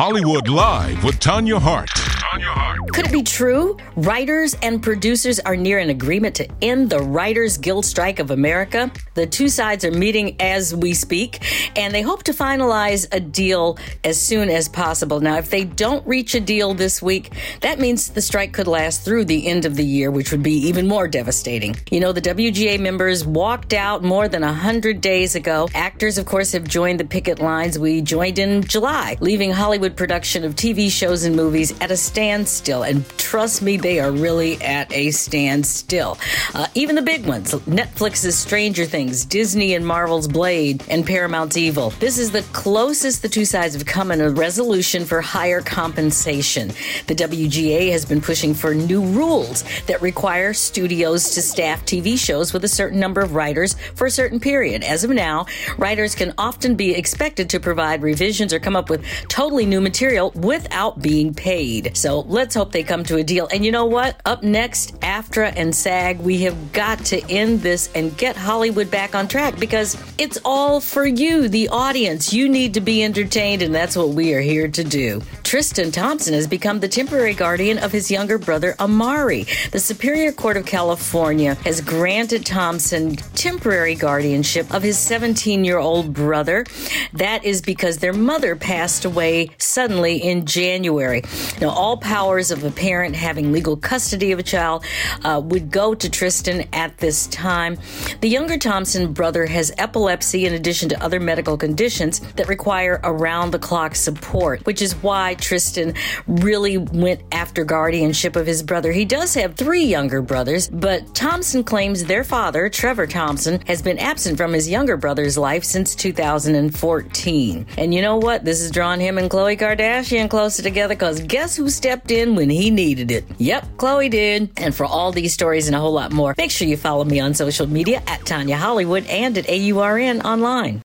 Hollywood Live with Tanya Hart. Could it be true? Writers and producers are near an agreement to end the Writers Guild strike of America. The two sides are meeting as we speak, and they hope to finalize a deal as soon as possible. Now, if they don't reach a deal this week, that means the strike could last through the end of the year, which would be even more devastating. You know, the WGA members walked out more than 100 days ago. Actors, of course, have joined the picket lines. We joined in July, leaving Hollywood production of TV shows and movies at a standstill. And trust me, they are really at a standstill. Uh, even the big ones Netflix's Stranger Things, Disney and Marvel's Blade, and Paramount's Evil. This is the closest the two sides have come in a resolution for higher compensation. The WGA has been pushing for new rules that require studios to staff TV shows with a certain number of writers for a certain period. As of now, writers can often be expected to provide revisions or come up with totally new material without being paid. So let's hope they come to a deal. And you know what? Up next, AFTRA and SAG, we have got to end this and get Hollywood back on track because it's all for you, the audience. You need to be entertained, and that's what we are here to do. Tristan Thompson has become the temporary guardian of his younger brother, Amari. The Superior Court of California has granted Thompson temporary guardianship of his 17 year old brother. That is because their mother passed away suddenly in January. Now, all powers of a parent having legal custody of a child uh, would go to Tristan at this time. The younger Thompson brother has epilepsy in addition to other medical conditions that require around the clock support, which is why Tristan really went after guardianship of his brother. He does have three younger brothers, but Thompson claims their father, Trevor Thompson, has been absent from his younger brother's life since 2014. And you know what? This has drawn him and Khloe Kardashian closer together because guess who stepped in when he needed it? Yep, Khloe did. And for all these stories and a whole lot more, make sure you follow me on social media at Tanya Hollywood and at AURN online.